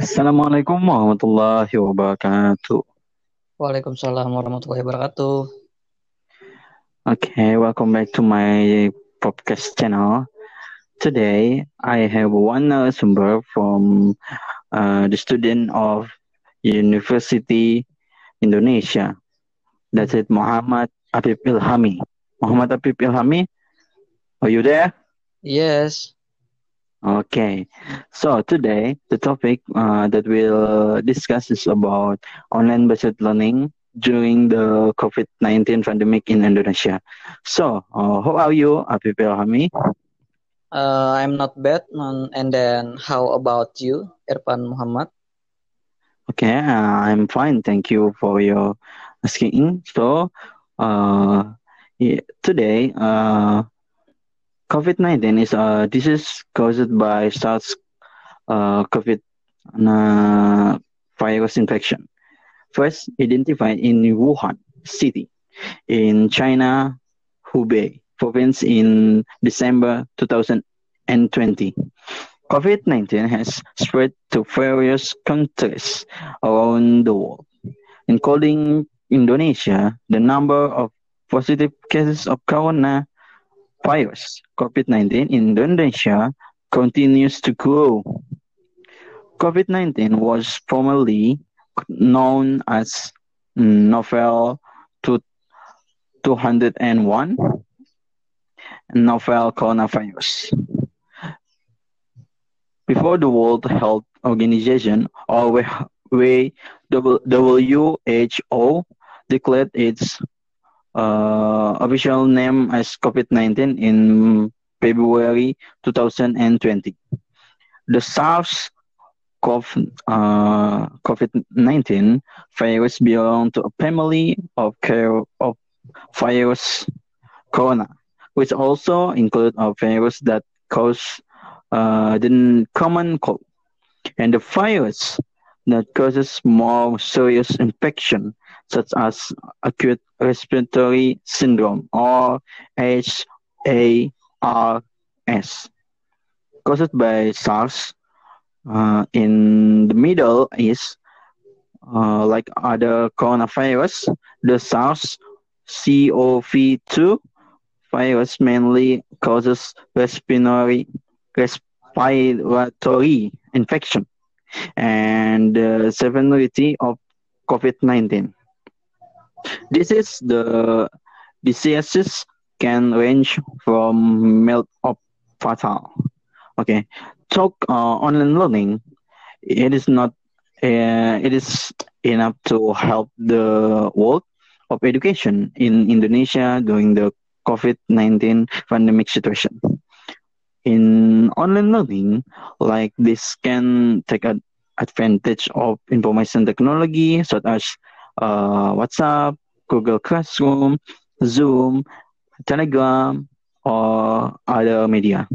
Assalamualaikum warahmatullahi wabarakatuh. Waalaikumsalam warahmatullahi wabarakatuh. Okay, welcome back to my podcast channel. Today, I have one narasumber from uh, the student of University Indonesia. That's it, Muhammad Apip Ilhami. Muhammad Apip Ilhami, are you there? Yes. Okay, so today the topic uh, that we'll discuss is about online based learning during the COVID 19 pandemic in Indonesia. So, uh, how are you, Apip Ilhami? Uh, I'm not bad. And then, how about you, Irfan Muhammad? Okay, uh, I'm fine. Thank you for your asking. So, uh, yeah, today, uh, COVID 19 is a disease caused by SARS uh, COVID uh, virus infection. First identified in Wuhan city in China, Hubei province in December 2020. COVID 19 has spread to various countries around the world, including Indonesia. The number of positive cases of coronavirus COVID 19 in Indonesia continues to grow. COVID 19 was formerly known as novel 201 novel coronavirus. Before the World Health Organization or WHO declared its uh, official name as COVID-19 in February 2020. The SARS uh, COVID-19 virus belong to a family of of virus corona, which also include a virus that cause uh, the common cold, and the virus that causes more serious infection, such as acute respiratory syndrome or HARS caused by SARS uh, in the Middle East. Uh, like other coronavirus, the SARS CoV2 virus mainly causes respiratory, respiratory infection and the severity of COVID 19. This is the diseases can range from mild up fatal. Okay, talk uh, online learning. It is not. Uh, it is enough to help the world of education in Indonesia during the COVID-19 pandemic situation. In online learning, like this can take advantage of information technology such as uh, WhatsApp, Google Classroom, Zoom, Telegram, or other media.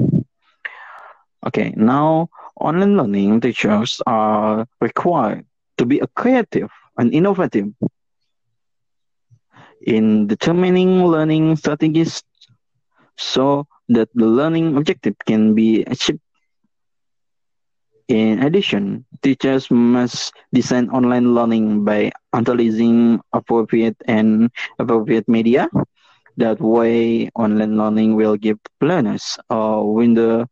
Okay, now online learning teachers are required to be creative and innovative in determining learning strategies so that the learning objective can be achieved. In addition, teachers must design online learning by utilizing appropriate and appropriate media. That way, online learning will give learners a window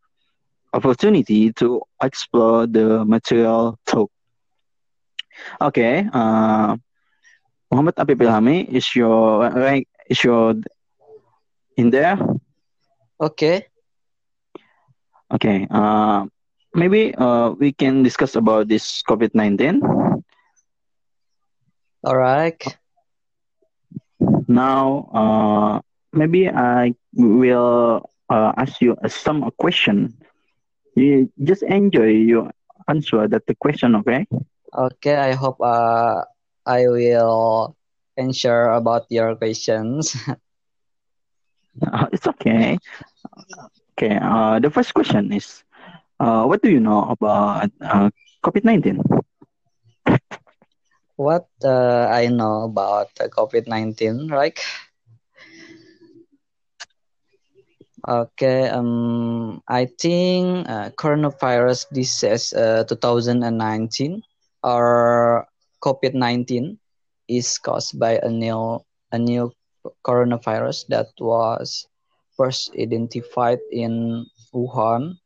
opportunity to explore the material too. Okay, uh, Muhammad Apip Ilhami is your right is your in there? Okay. Okay. Uh, maybe uh, we can discuss about this COVID nineteen. All right. Now, uh, maybe I will uh, ask you some question you just enjoy your answer that the question, okay? Okay, I hope uh, I will answer about your questions. uh, it's okay. Okay, uh, the first question is, uh, what do you know about uh, COVID-19? What uh, I know about COVID-19, right? Okay, um, I think uh, coronavirus disease uh, 2019 or COVID-19 is caused by a new a new coronavirus that was first identified in Wuhan,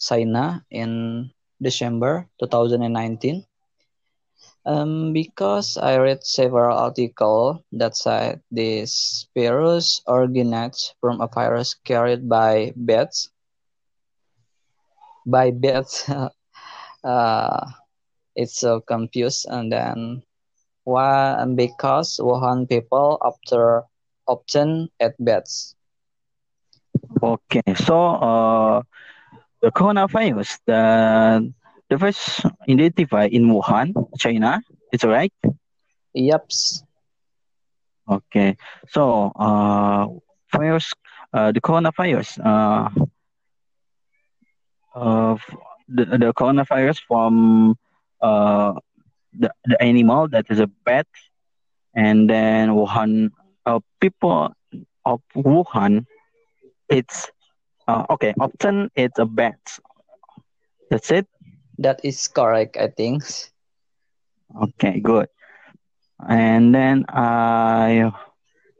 China in December 2019. Um, because I read several articles that said this virus originates from a virus carried by bats. By bats, uh, it's so confused. And then why? Because Wuhan people after often eat bats. Okay, so uh, the coronavirus, the the first identified in Wuhan, China. Is right? Yep. Okay. So, uh, virus, uh, the coronavirus, uh, uh, the, the coronavirus from uh, the, the animal that is a bat, and then Wuhan, uh, people of Wuhan, it's uh, okay. Often it's a bat. That's it. That is correct, I think. Okay, good. And then I,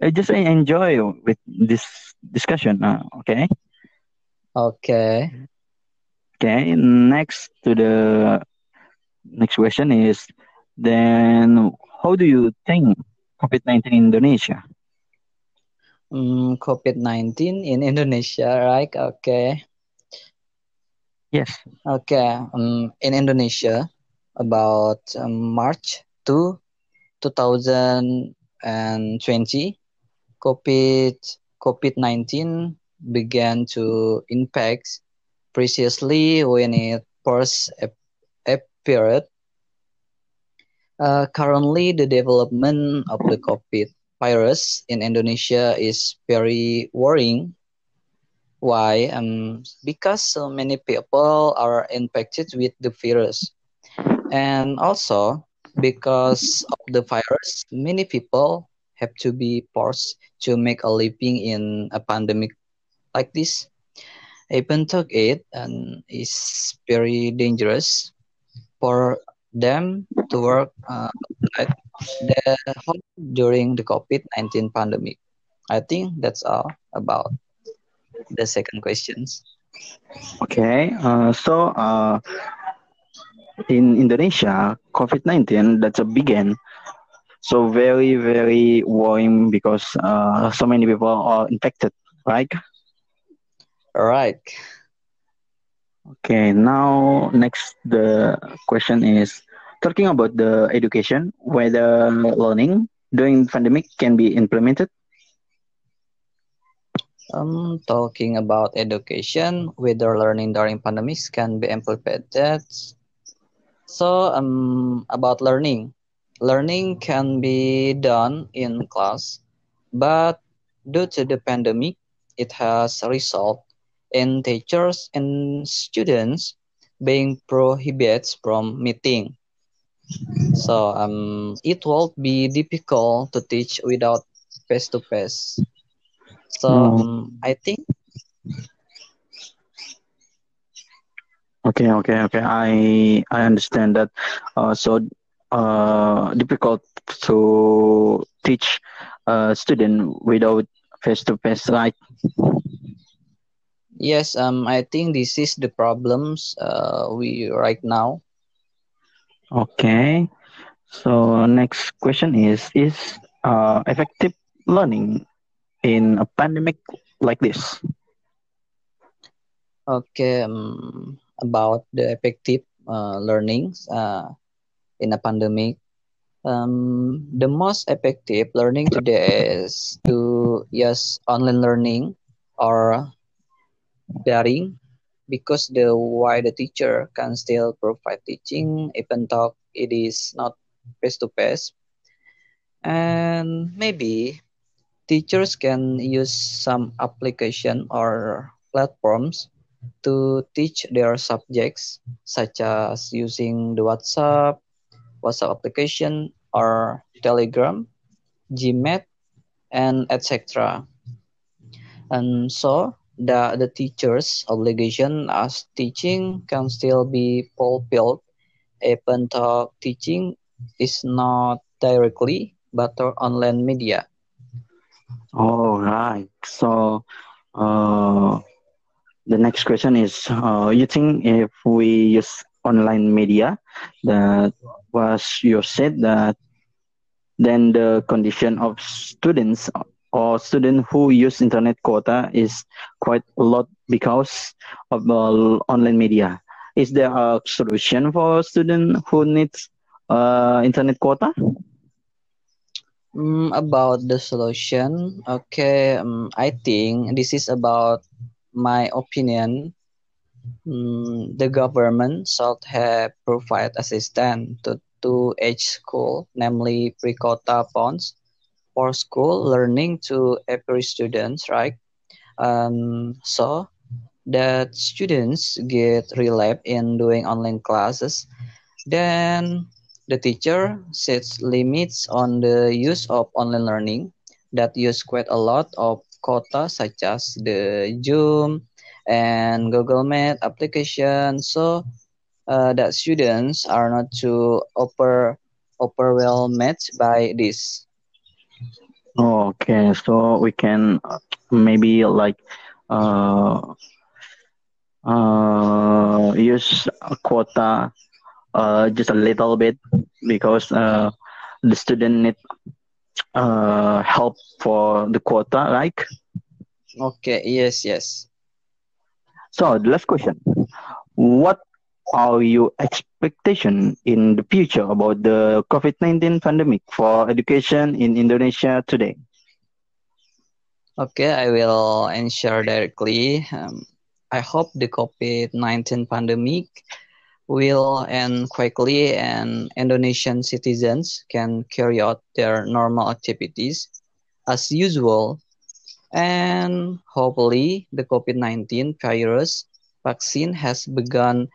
I just enjoy with this discussion. Uh, okay. Okay. Okay. Next to the next question is, then how do you think COVID nineteen in Indonesia? Um, COVID nineteen in Indonesia, right? Okay. Yes. Okay. Um, in Indonesia, about um, March to 2020, COVID COVID-19 began to impact precisely when it first appeared. Uh, currently, the development of the COVID virus in Indonesia is very worrying why? Um, because so many people are infected with the virus. And also because of the virus, many people have to be forced to make a living in a pandemic like this. Even though it and is very dangerous for them to work uh, the home during the COVID-19 pandemic. I think that's all about the second questions. Okay, uh, so uh, in Indonesia, COVID nineteen that's a began. So very very worrying because uh, so many people are infected, right? Right. Okay, now next the question is talking about the education, whether learning during pandemic can be implemented um, talking about education, whether learning during pandemics can be implemented. So, um, about learning, learning can be done in class, but due to the pandemic, it has resulted in teachers and students being prohibited from meeting. So um, it will be difficult to teach without face-to-face. So mm. um, I think. Okay, okay, okay. I I understand that. Uh, so uh, difficult to teach a student without face to face, right? Yes. Um. I think this is the problems. Uh. We right now. Okay. So next question is: Is uh, effective learning in a pandemic like this? Okay, um, about the effective uh, learnings uh, in a pandemic. Um, the most effective learning today is to use online learning or daring because the why the teacher can still provide teaching even though it is not face to face and maybe teachers can use some application or platforms to teach their subjects, such as using the WhatsApp, WhatsApp application, or Telegram, Gmail, and etc. And so that the teacher's obligation as teaching can still be fulfilled even though teaching is not directly but through online media. All right. So, uh, the next question is: uh, You think if we use online media, that was you said that then the condition of students or student who use internet quota is quite a lot because of uh, online media. Is there a solution for student who needs uh, internet quota? Mm, about the solution, okay, um, I think this is about my opinion. Mm, the government should have provide assistance to, to each school, namely pre-quota funds for school learning to every students, right? Um, so that students get relief in doing online classes. Then the teacher sets limits on the use of online learning that use quite a lot of quota such as the Zoom and Google Meet application so uh, that students are not too over overwhelmed by this. Okay, so we can uh, maybe like uh, uh, use a quota uh, just a little bit because uh, the student need uh, help for the quota, like. Okay. Yes. Yes. So the last question: What are your expectation in the future about the COVID nineteen pandemic for education in Indonesia today? Okay, I will answer directly. Um, I hope the COVID nineteen pandemic will end quickly and Indonesian citizens can carry out their normal activities as usual. And hopefully, the COVID 19 virus vaccine has begun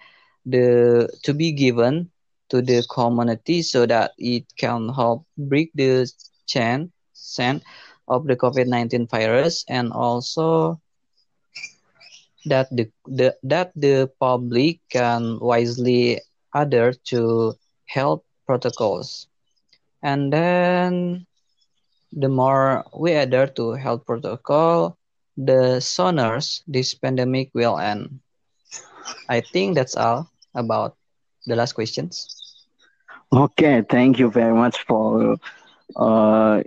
the, to be given to the community so that it can help break the chain, chain of the COVID 19 virus and also that the, the that the public can wisely adhere to health protocols. And then the more we adhere to health protocol, the sooner this pandemic will end. I think that's all about the last questions. Okay, thank you very much for uh,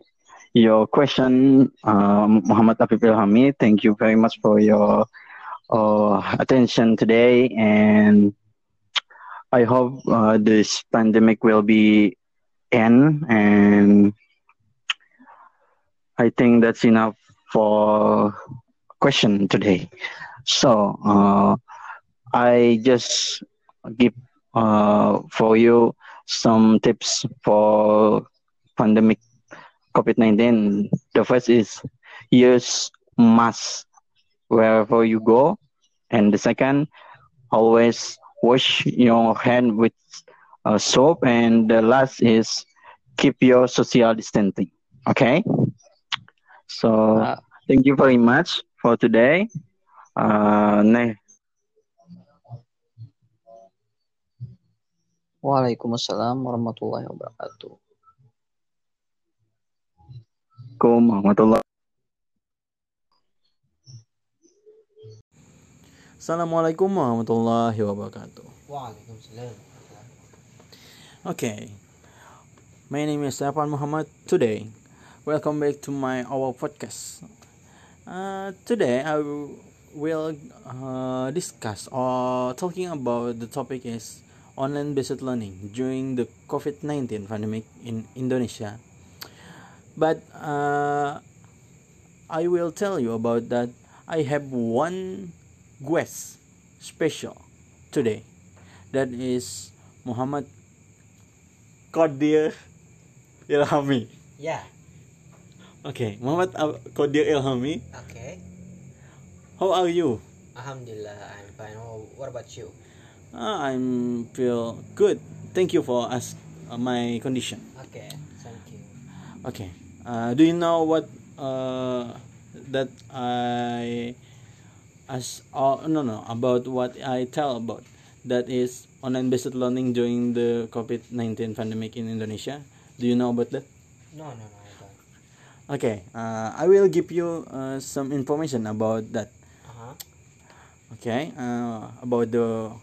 your question, uh, Muhammad Afif Hamid. Thank you very much for your uh, attention today, and I hope uh, this pandemic will be end. And I think that's enough for question today. So uh, I just give uh, for you some tips for pandemic COVID-19. The first is use mask wherever you go. And the second, always wash your hand with uh, soap. And the last is keep your social distancing. Okay. So Uh, thank you very much for today. Uh, ne- Waalaikumsalam warahmatullahi wabarakatuh. Assalamualaikum warahmatullahi Assalamualaikum warahmatullahi wabarakatuh. Waalaikumsalam. Okay, my name is Stefan Muhammad. Today, welcome back to my our podcast. Uh, today I will uh, discuss or talking about the topic is online based learning during the COVID nineteen pandemic in Indonesia. But uh, I will tell you about that. I have one guest special today. That is Muhammad Qadir Ilhami. Yeah. Okay, Muhammad Ab- Qadir Ilhami. Okay. How are you? Alhamdulillah, I'm fine. What about you? Uh, I'm feel good. Thank you for ask uh, my condition. Okay. Thank you. Okay. Uh, do you know what uh, that I as oh no no about what I tell about that is online based learning during the COVID nineteen pandemic in Indonesia. Do you know about that? No, no, no, I don't. Okay, uh, I will give you uh, some information about that. Uh-huh. Okay, uh, about the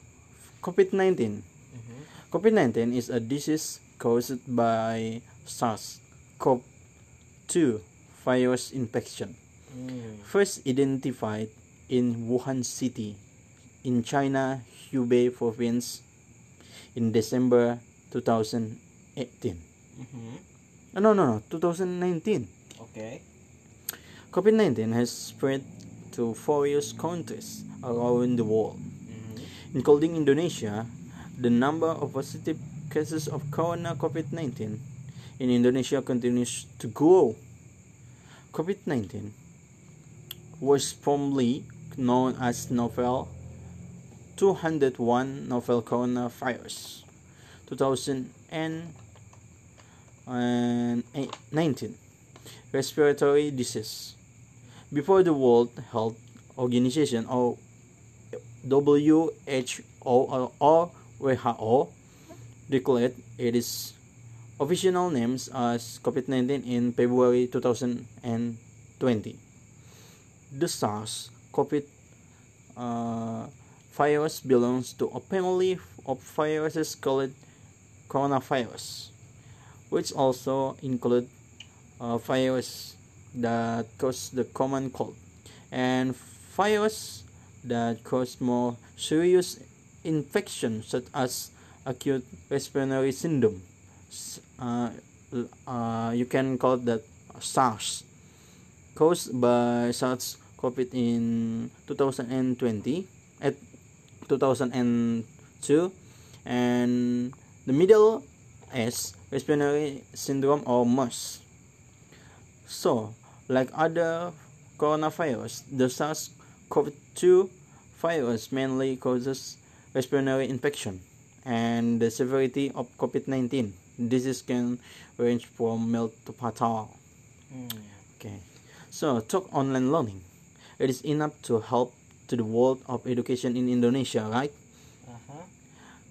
COVID nineteen. Mm-hmm. COVID nineteen is a disease caused by SARS-CoV-2 virus infection. Mm. First identified in Wuhan City, in China, Hubei province, in December 2018. Mm-hmm. No, no, no, 2019. Okay. COVID 19 has spread to various countries around the world. Including Indonesia. The number of positive cases of corona COVID 19 in Indonesia continues to grow. COVID 19 was formerly known as novel 201 novel coronavirus 2019 respiratory disease before the World Health Organization or WHO or, declared its official names as COVID-19 in February 2020. The SARS COVID uh, virus belongs to a family of viruses called coronavirus, which also include uh, virus that cause the common cold and virus that cause more serious infection such as acute respiratory syndrome. Uh, uh, you can call that SARS, caused by SARS COVID in 2020 at 2002 and the middle S respiratory syndrome or MERS. So, like other coronavirus, the SARS-CoV-2 virus mainly causes respiratory infection and the severity of COVID-19 disease can range from mild to fatal. Mm. Okay, so talk online learning. It is enough to help to the world of education in Indonesia, right? Uh-huh.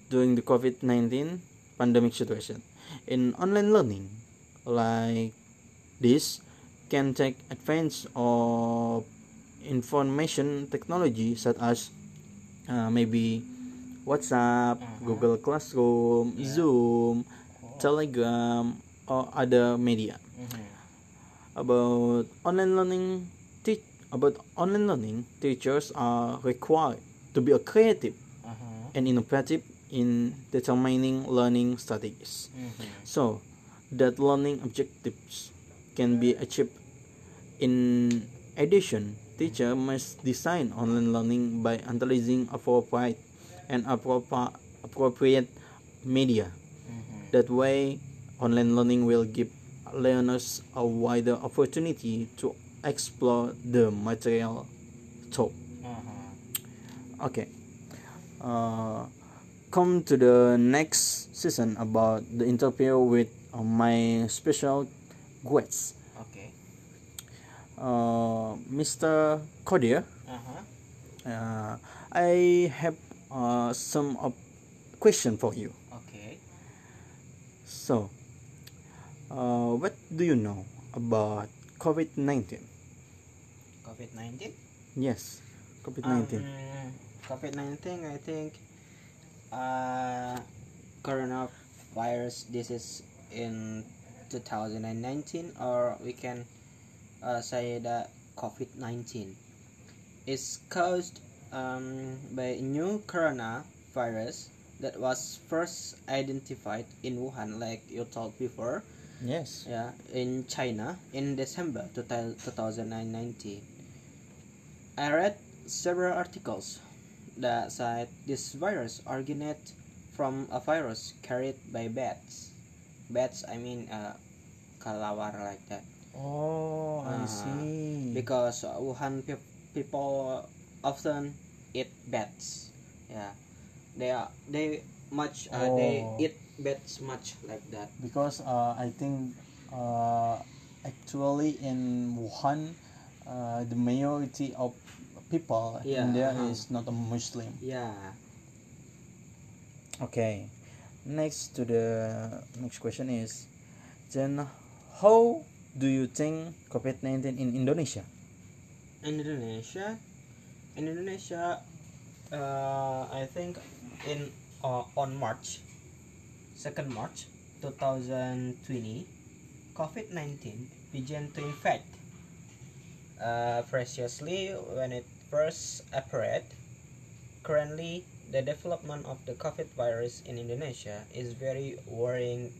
During the COVID 19 pandemic situation. In online learning, like this, can take advantage of information technology such as uh, maybe WhatsApp, Uh-huh. Google Classroom, Yeah. Zoom. Telegram, or other media. Mm-hmm. about online learning te- about online learning teachers are required to be a creative Uh-huh. and innovative in determining learning strategies Mm-hmm. so that learning objectives can be achieved in addition teacher must design online learning by utilizing appropriate and appropriate appropriate media Mm-hmm. that way, online learning will give learners a wider opportunity to explore the material taught. Uh-huh. Okay. Uh, come to the next season about the interview with uh, my special guest, Okay. Uh, Mr. Kodir. Uh-huh. Uh, I have uh, some of question for you. Okay. So, uh, what do you know about COVID 19? COVID-19? Yes, COVID 19. Um, COVID-19, I think, uh, coronavirus disease in 2019, or we can uh, say that COVID-19 is caused um, by a new coronavirus that was first identified in Wuhan, like you told before, yes. yeah, in China in December 2019. I read several articles that said this virus originated from a virus carried by bats. Bats, I mean, uh, kalawar like that. Oh, I Uh, see. Because uh, Wuhan pe- people often eat bats. Yeah, they are they much uh, they Oh. eat bats much like that. because uh, I think uh, actually in Wuhan, uh, the majority of people Yeah, in there uh-huh. is not a Muslim. Yeah. Okay. Next to the next question is, then how do you think COVID nineteen in Indonesia? In Indonesia, in Indonesia, uh, I think in uh, on March, second March, two thousand twenty, COVID nineteen began to infect. Uh, preciously when it first appeared. Currently, the development of the COVID virus in Indonesia is very worrying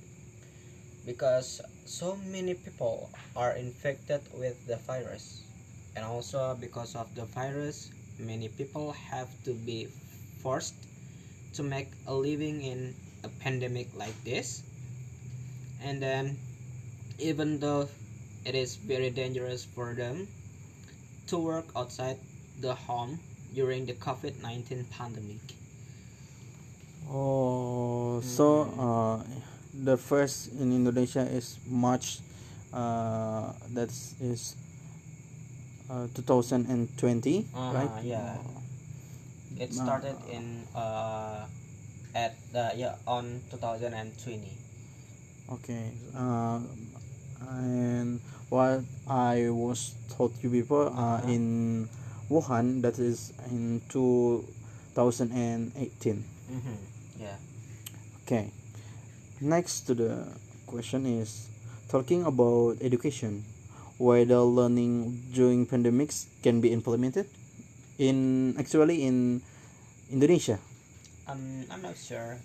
because so many people are infected with the virus. And also because of the virus many people have to be forced to make a living in a pandemic like this. And then even though it is very dangerous for them to work outside the home during the covid-19 pandemic. Oh, so Hmm. uh, the first in Indonesia is March. Uh, that is uh, 2020, Uh-huh, right? yeah. It started in uh, at the yeah on 2020 Okay. Uh, and what I was told you before, uh, Uh-huh. in Wuhan, that is in 2018. mm-hmm. yeah Okay. Next to the question is talking about education, whether learning during pandemics can be implemented in actually in Indonesia. um, i'm not sure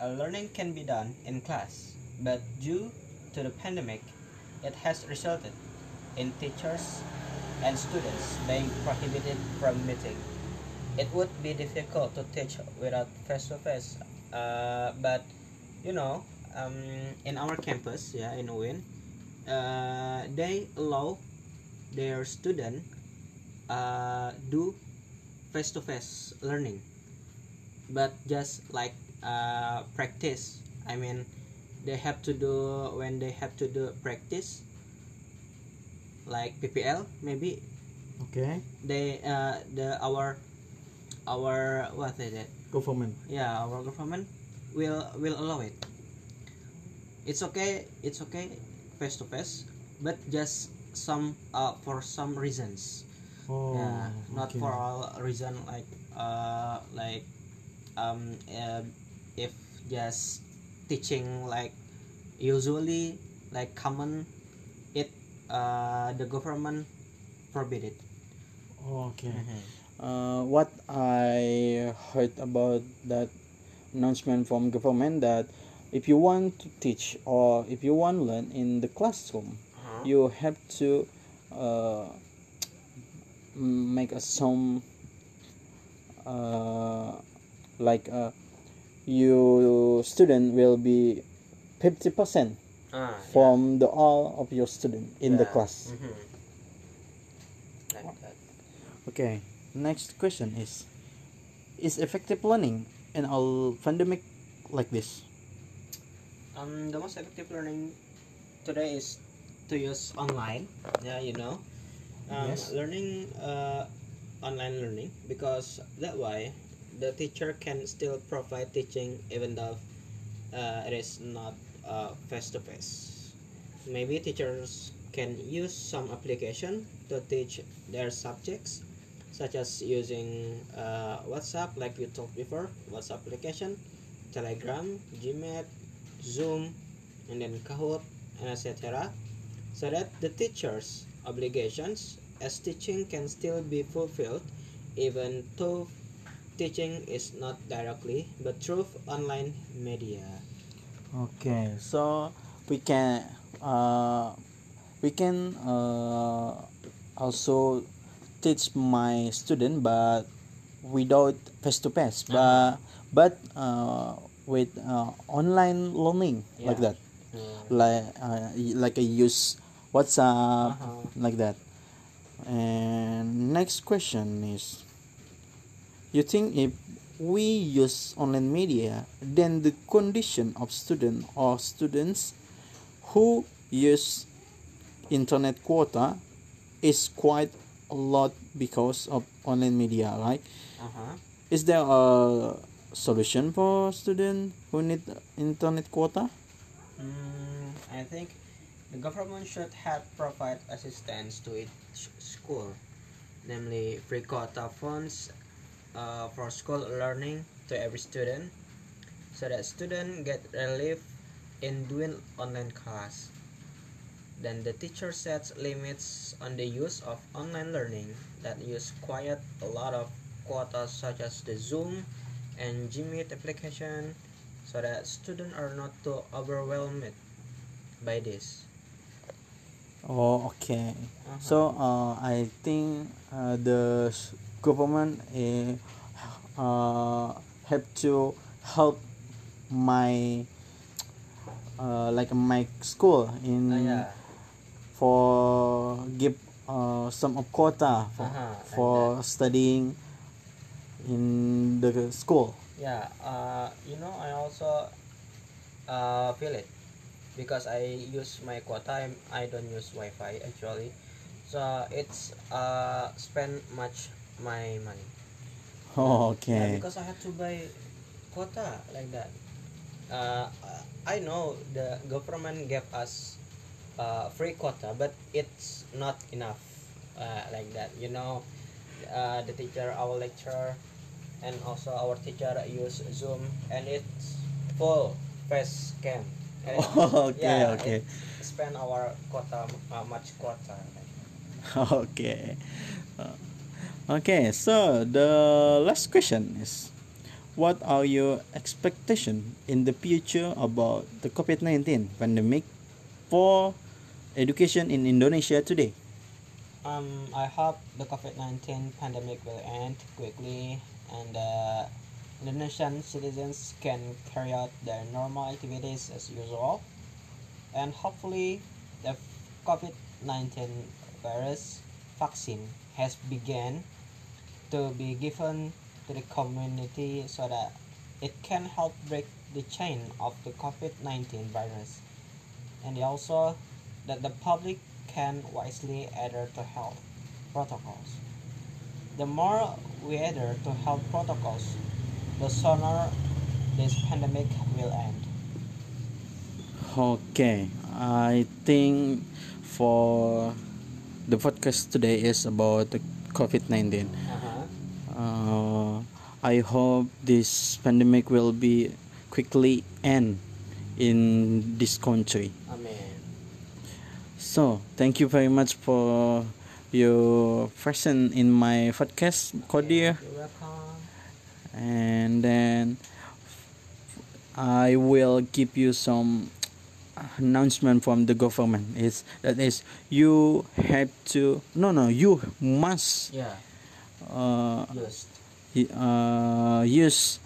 uh, learning can be done in class but due to the pandemic it has resulted in teachers and students being prohibited from meeting it would be difficult to teach without face-to-face uh, but you know um, in our campus yeah in Uin uh, they allow their student uh, do face-to-face learning but just like uh, practice i mean they have to do when they have to do practice like ppl maybe Okay. they uh, the our our what is it Government. yeah our government will will allow it it's okay it's okay face to face but just some uh, for some reasons Oh. yeah not for all reason like uh like um uh, if just teaching like usually like common it uh the government forbid it Oh, okay. Uh, what I heard about that announcement from government that if you want to teach or if you want to learn in the classroom, Uh-huh. you have to uh, make a some uh, like uh, you student will be 50% Ah, from the all of your student in the Yeah. class Mhm. like okay next question is is effective learning in a pandemic like this. Um the most effective learning today is to use online. Yeah you know. Um, Yes. learning uh, online learning because that way the teacher can still provide teaching even though uh, it is not face to face maybe teachers can use some application to teach their subjects such as using uh, whatsapp like we talked before whatsapp application telegram gmail zoom and then kahoot and etc so that the teacher's obligations as teaching can still be fulfilled even though teaching is not directly but through online media. Okay so we can uh, we can uh, also teach my student but without face to face but but uh, with uh, online learning like Yeah. that like uh, like I use WhatsApp Uh-huh. like that. And next question is, you think if we use online media, then the condition of student or students who use internet quota is quite a lot because of online media, right? Uh-huh. Is there a solution for students who need internet quota? Mm, I think the government should help provide assistance to each school, namely free quota funds uh, for school learning to every student, so that students get relief in doing online class. Then the teacher sets limits on the use of online learning that use quite a lot of quotas such as the Zoom and Gmeet application so that students are not too overwhelmed by this. Oh, okay. Uh-huh. So uh, I think uh, the government uh, uh, have to help my uh, like my school in Uh, yeah, for give uh, some of quota for, Uh-huh, like for studying in the school. yeah. Uh, you know, I also uh, feel it because I use my quota. I'm, I don't use Wi-Fi actually, so it's uh spend much my money. Oh, Yeah, okay. because I had to buy quota like that. Uh, I know the government gave us uh, free quota, but it's not enough uh, like that. You know, uh, the teacher, our lecturer, and also our teacher use Zoom, and it's full face cam. And it- okay, yeah, okay. spend our quota uh, much quota. okay. Uh, okay, so the last question is what are your expectations in the future about the COVID-19 pandemic for education in Indonesia today? Um, I hope the COVID 19 pandemic will end quickly and uh, Indonesian citizens can carry out their normal activities as usual. And hopefully, the COVID 19 virus vaccine has begun to be given to the community so that it can help break the chain of the COVID 19 virus. And also, that the public can wisely adhere to health protocols. The more we adhere to health protocols, the sooner this pandemic will end. Okay, I think for the podcast today is about COVID-19. Uh-huh. Uh, I hope this pandemic will be quickly end in this country. Amen. So thank you very much for your presence in my podcast, Kodir, and then I will give you some announcement from the government. Is that is you have to no no you must Yeah, uh, uh, use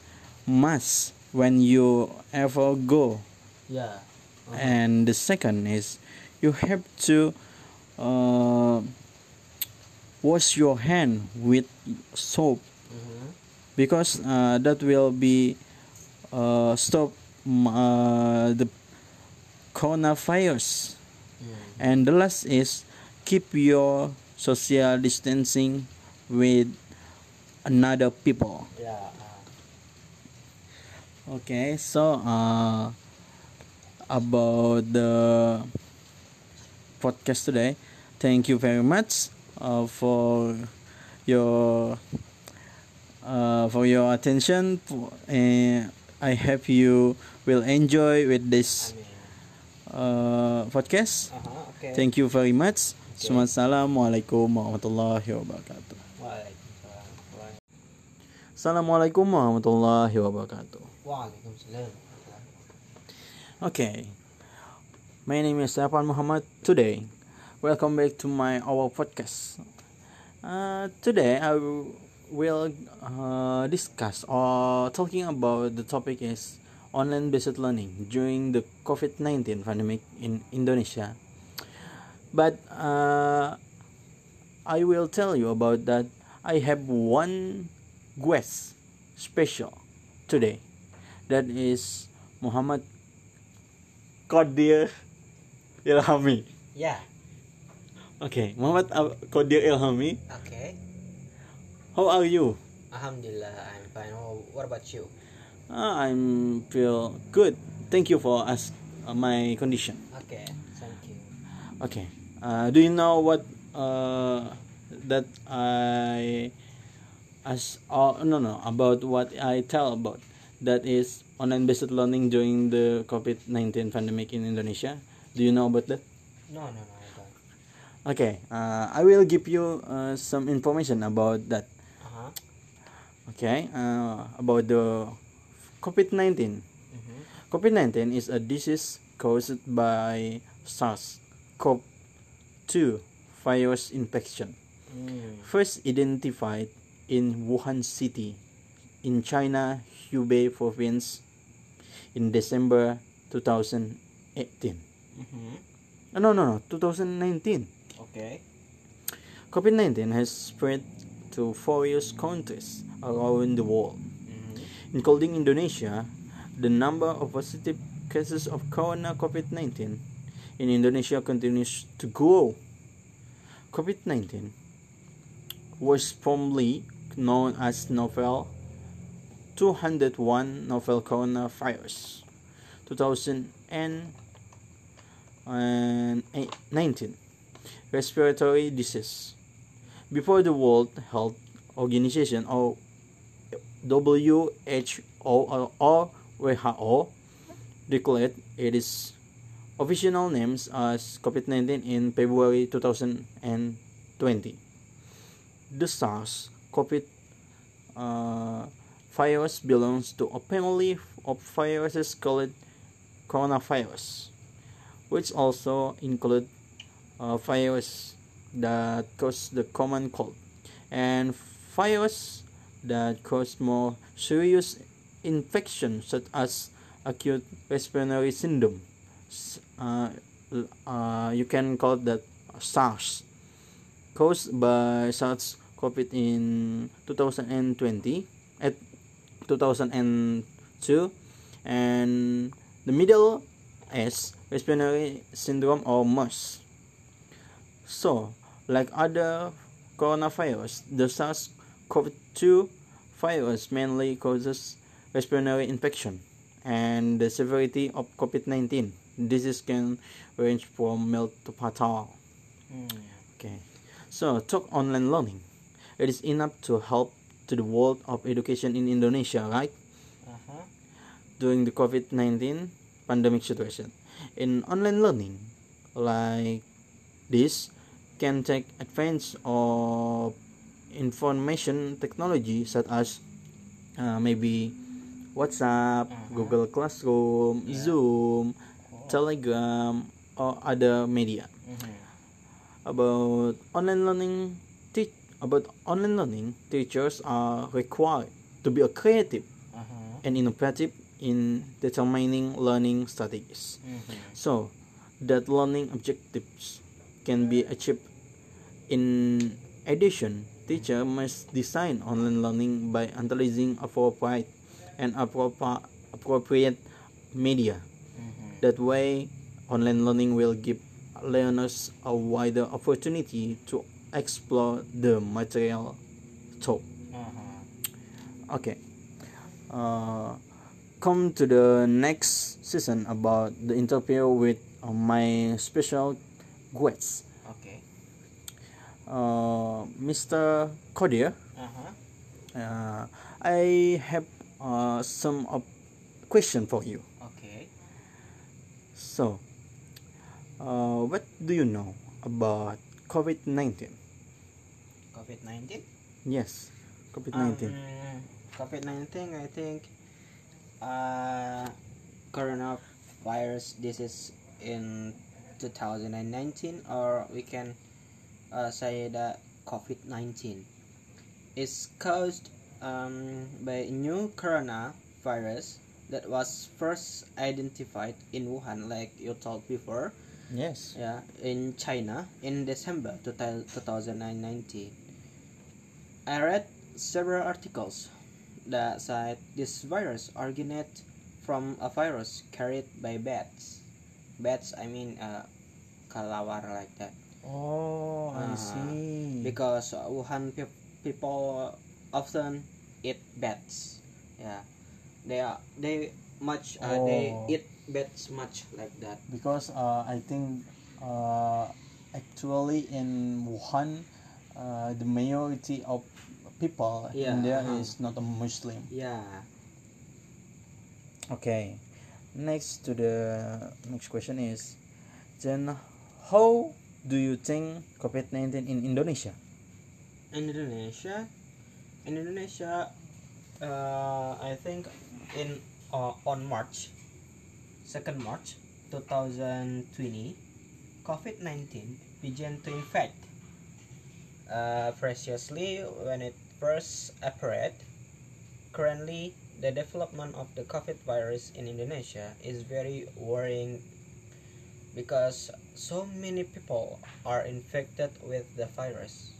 mask when you ever go Yeah. Uh-huh. and the second is you have to uh, wash your hand with soap Mhm. because uh, that will be uh, stop mm, uh, the coronavirus Mm. and the last is keep your social distancing with another people Yeah. Okay, so uh, about the podcast today, thank you very much uh, for your uh, for your attention. And I hope you will enjoy with this uh, podcast. Uh-huh. Okay. Thank you very much. Okay. Assalamualaikum warahmatullahi wabarakatuh. Assalamualaikum warahmatullahi wabarakatuh. Waalaikumsalam. Okay, my name is Stefan Muhammad. Today, welcome back to my our podcast. Uh, today I will uh, discuss or talking about the topic is online based learning during the COVID nineteen pandemic in Indonesia. But uh, I will tell you about that. I have one guest special today. That is Muhammad Qadir Ilhami. Yeah. Okay, Muhammad Qadir Ilhami. Okay. How are you? Alhamdulillah, I'm fine. What about you? Ah, I'm feel good. Thank you for ask uh, my condition. Okay, thank you. Okay. Uh, do you know what uh, that I as oh no no about what I tell about that is online based learning during the COVID nineteen pandemic in Indonesia. Do you know about that? No, no, no, I don't. Okay. Uh, I will give you uh, some information about that. Uh huh. Okay. Uh, about the COVID nineteen. Mm-hmm. COVID 19 is a disease caused by SARS CoV 2 virus infection, Mm. first identified in Wuhan City in China, Hubei province in December 2018. Mm-hmm. Uh, no, no, no, 2019. Okay. COVID 19 has spread to various countries around the world. Mm-hmm. including Indonesia, the number of positive cases of corona COVID 19 in Indonesia continues to grow. COVID 19 was formerly known as novel 201 novel coronavirus 2019 respiratory disease. Before the World Health Organization or WHO or WHO declared its official names as COVID-19 in February 2020. The SARS COVID uh, virus belongs to a family of viruses called coronavirus, which also include uh, virus that cause the common cold and virus that cause more serious infection such as acute respiratory syndrome. Uh, uh, you can call that SARS, caused by SARS COVID in 2020 at 2002, and the middle S respiratory syndrome or MERS. So, like other coronavirus, the SARS-CoV-2 virus mainly causes respiratory infection, and the severity of COVID-19 disease can range from mild to fatal. Mm. Okay, so talk online learning. It is enough to help to the world of education in Indonesia, right? Uh-huh. During the COVID-19 pandemic situation. In online learning, like this, can take advantage of information technology such as uh, maybe WhatsApp, Mhm. Google Classroom, Yeah. Zoom, Cool. Telegram, or other media. Mhm. About online learning, te- about online learning, teachers are required to be creative Uh-huh. and innovative in determining learning strategies. Mhm. So that learning objectives can be achieved. In addition, teacher must design online learning by utilizing appropriate and appropriate appropriate media. Mhm. That way, online learning will give learners a wider opportunity to explore the material taught. Uh-huh. Okay. Uh, come to the next season about the interview with uh, my special guest, Okay. uh, Mr. Kodir. Uh-huh. Uh, I have uh, some of question for you. Okay. So, uh, what do you know about COVID nineteen? COVID-19? Yes, COVID nineteen. Um, COVID-19, I think uh, coronavirus disease in 2019 or we can uh, say that COVID-19 is caused um, by a new coronavirus that was first identified in Wuhan like you told before yes. yeah, in China in December 2019. I read several articles that said this virus originated from a virus carried by bats. Bats, I mean, uh, kelawar like that. Oh, I Uh, see. because uh, Wuhan pe- people often eat bats. Yeah, they are they much uh, they Oh. eat bats much like that. because uh, I think uh, actually in Wuhan, uh, the majority of people Yeah, in there uh-huh. is not a Muslim. Yeah. Okay, next to the next question is, then how do you think COVID nineteen in Indonesia? In Indonesia, in Indonesia, uh, I think in uh, on March, second March, two thousand twenty, COVID nineteen began to infect. Uh, preciously, when it first appeared, currently the development of the COVID virus in Indonesia is very worrying because so many people are infected with the virus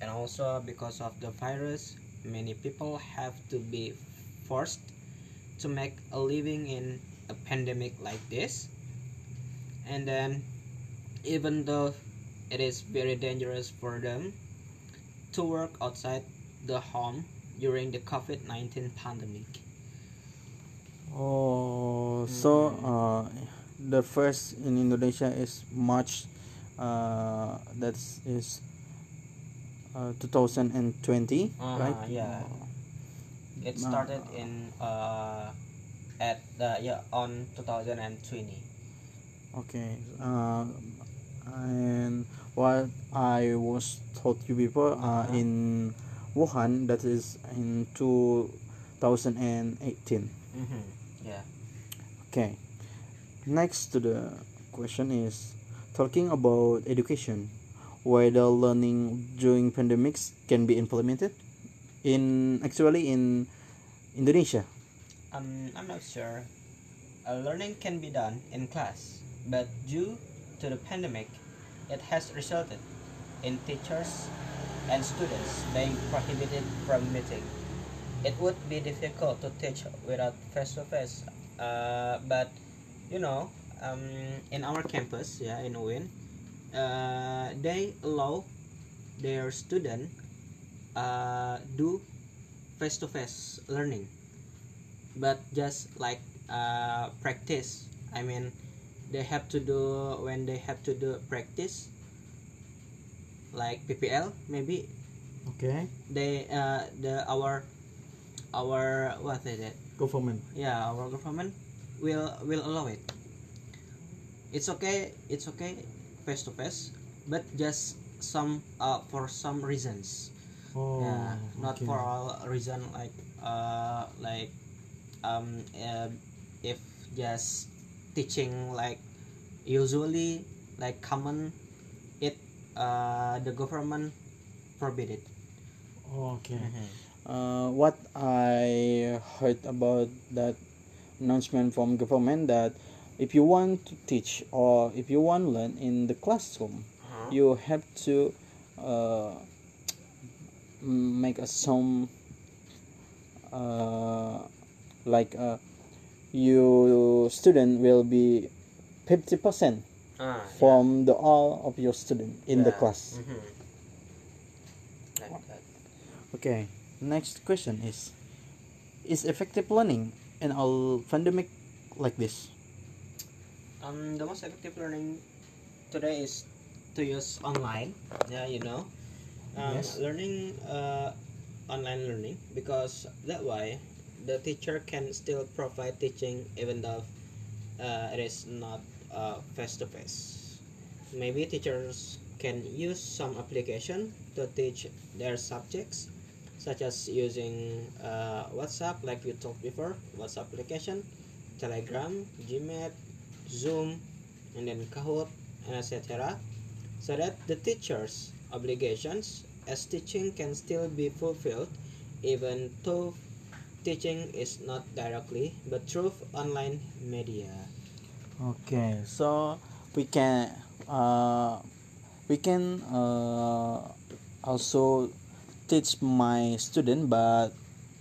and also because of the virus many people have to be forced to make a living in a pandemic like this. And then even though it is very dangerous for them to work outside the home during the covid-19 pandemic Oh, so uh, the first in Indonesia is March, uh, that is uh, 2020, Uh-huh, right? yeah. it Uh, started in uh at the yeah on 2020 Okay. Uh, and what I was told you before, uh, Uh-huh. in Wuhan, that is in 2018. mm-hmm. yeah Okay. Next to the question is talking about education, whether learning during pandemics can be implemented in actually in Indonesia. um, i'm not sure uh, learning can be done in class but due to the pandemic it has resulted in teachers and students being prohibited from meeting. It would be difficult to teach without face-to-face uh, but you know um, in our campus yeah in UIN uh, they allow their student uh, do face-to-face learning but just like uh, practice. I mean they have to do when they have to do practice like ppl maybe Okay. they uh, the our our what is it Government. yeah our government will will allow it it's okay it's okay face to face but just some uh, for some reasons Oh. yeah not okay. for all reason like uh like um uh, if just teaching like usually like common uh the government forbid it Okay. Uh, what I heard about that announcement from government that if you want to teach or if you want to learn in the classroom, Uh-huh. you have to uh, make a some uh, like uh, you student will be 50% Ah, from the all of your student in the Yeah. class Mhm. like okay next question is is effective learning in a pandemic like this um the most effective learning today is to use online yeah you know um, Yes. learning uh, online learning because that way the teacher can still provide teaching even though uh, it is not face to face maybe teachers can use some application to teach their subjects such as using uh, whatsapp like we talked before whatsapp application telegram gmail zoom and then kahoot and etc so that the teacher's obligations as teaching can still be fulfilled even though teaching is not directly but through online media okay so we can uh, we can uh, also teach my student but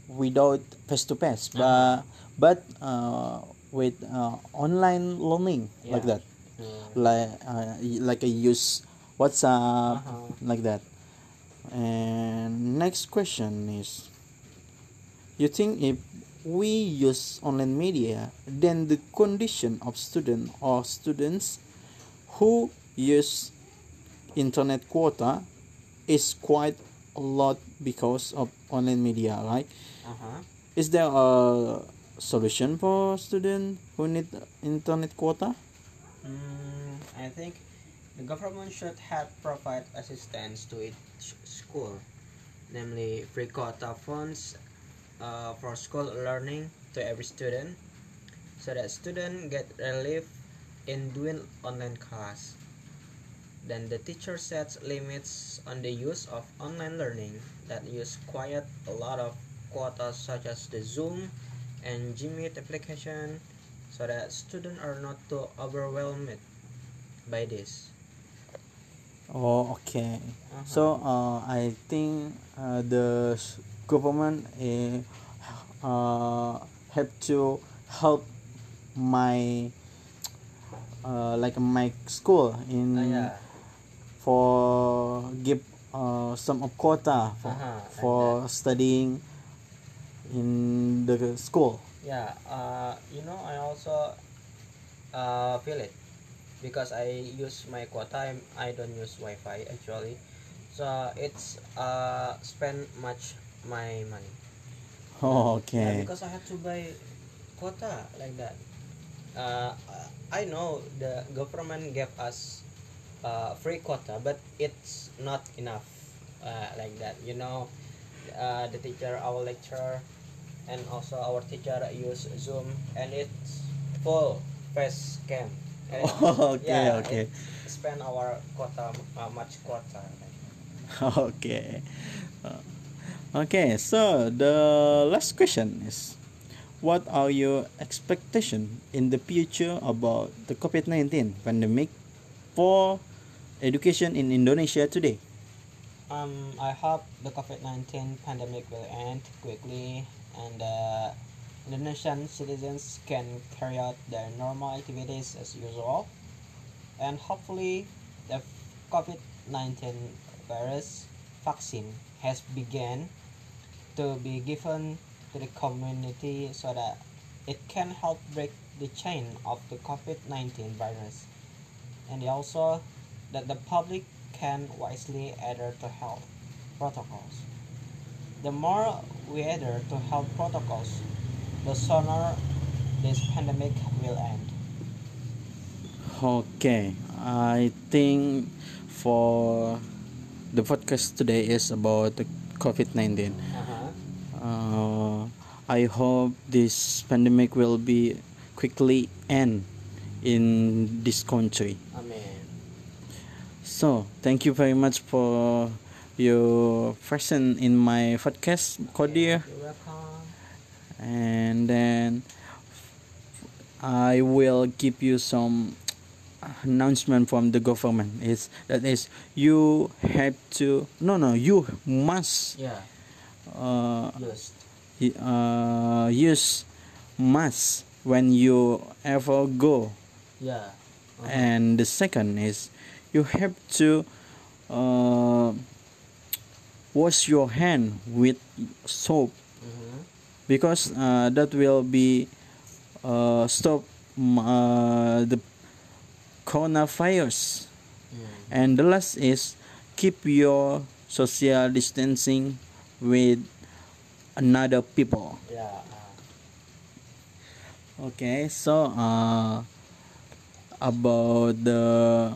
without face to face but but uh, with uh, online learning like Yeah. that like uh, like I use WhatsApp, Uh-huh. like that. And next question is you think if we use online media then the condition of student or students who use internet quota is quite a lot because of online media right Uh-huh. is there a solution for student who need internet quota Mm, I think the government should have provide assistance to each school, namely free quota funds uh, for school learning to every student, so that student get relief in doing online class. Then the teacher sets limits on the use of online learning that use quite a lot of quotas such as the Zoom and Gmeet application so that students are not too overwhelmed by this. oh okay Uh-huh. so uh, i think uh, the government uh, uh, have to help my uh, like my school in Ah, yeah. for give uh, some of quota for, Uh-huh, for studying in the school Yeah, uh, you know, I also uh, feel it because I use my quota. I don't use Wi-Fi actually, so it's uh spend much my money. oh, Yeah, okay because I have to buy quota like that. Uh, I know the government gave us uh, free quota, but it's not enough uh, like that. You know, uh, the teacher, our lecturer, and also our teacher use Zoom, and it's full face cam. And okay yeah, okay spend our quota uh, much quota. okay Uh, okay so the last question is what are your expectation in the future about the covid-19 pandemic for education in indonesia today Um, I hope the COVID-19 pandemic will end quickly and uh, Indonesian citizens can carry out their normal activities as usual. And hopefully, the COVID-19 virus vaccine has begun to be given to the community so that it can help break the chain of the COVID-19 virus. And also that the public can wisely adhere to health protocols. The more we adhere to health protocols, the sooner this pandemic will end. okay i think for the podcast today is about the covid-19 Uh-huh. Uh, I hope this pandemic will be quickly end in this country. Amen. So thank you very much for your presence in my podcast, Kodir, You're welcome. and then I will give you some announcement from the government. Is that is you have to no no you must Yeah, uh, uh, use mask when you ever go Yeah. Uh-huh. and the second is you have to uh, wash your hand with soap Mhm. because uh, that will be uh, stop mm, uh, the coronavirus Mm. and the last is keep your social distancing with another people Yeah. uh, Okay, so uh, about the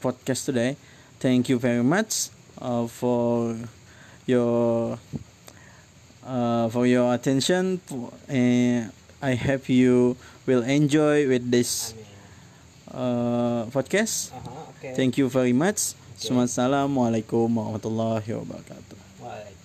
podcast today, thank you very much uh, for your uh, for your attention. And I hope you will enjoy with this uh, podcast. Uh-huh. Okay. Thank you very much. Okay. Assalamualaikum warahmatullahi wabarakatuh. Waalaikumsalam.